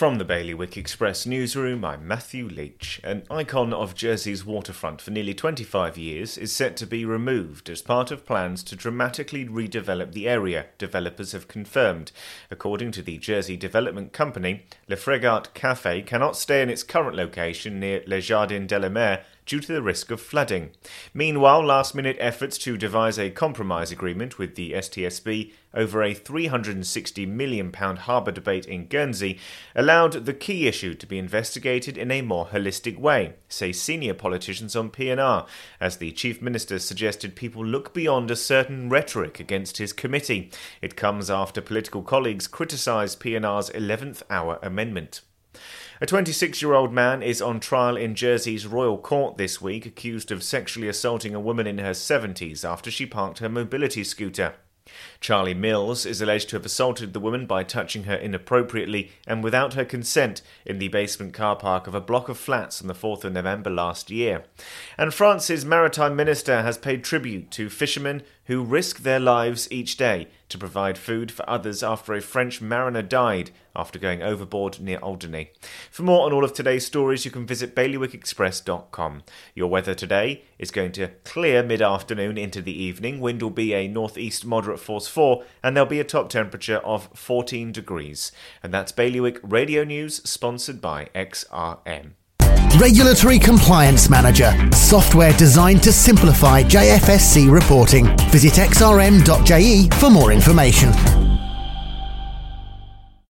From the Bailiwick Express newsroom, I'm Matthew Leach. An icon of Jersey's waterfront for nearly 25 years is set to be removed as part of plans to dramatically redevelop the area, developers have confirmed. According to the Jersey Development Company, Le Frégate Cafe cannot stay in its current location near Le Jardin de la Mer due to the risk of flooding. Meanwhile, last minute efforts to devise a compromise agreement with the STSB over a £360 million harbour debate in Guernsey allowed the key issue to be investigated in a more holistic way, say senior politicians on P&R, as the Chief Minister suggested people look beyond a certain rhetoric against his committee. It comes after political colleagues criticised P&R's 11th hour amendment. A 26 year old man is on trial in Jersey's Royal Court this week, accused of sexually assaulting a woman in her 70s after she parked her mobility scooter. Charlie Mills is alleged to have assaulted the woman by touching her inappropriately and without her consent in the basement car park of a block of flats on the 4th of November last year. And France's maritime minister has paid tribute to fishermen who risk their lives each day to provide food for others after a French mariner died after going overboard near Alderney. For more on all of today's stories, you can visit bailiwickexpress.com. Your weather today is going to clear mid afternoon into the evening. Wind will be a northeast moderate force 4, and there'll be a top temperature of 14 degrees. And that's Bailiwick Radio News, sponsored by XRM. Regulatory Compliance Manager, software designed to simplify JFSC reporting. Visit xrm.je for more information.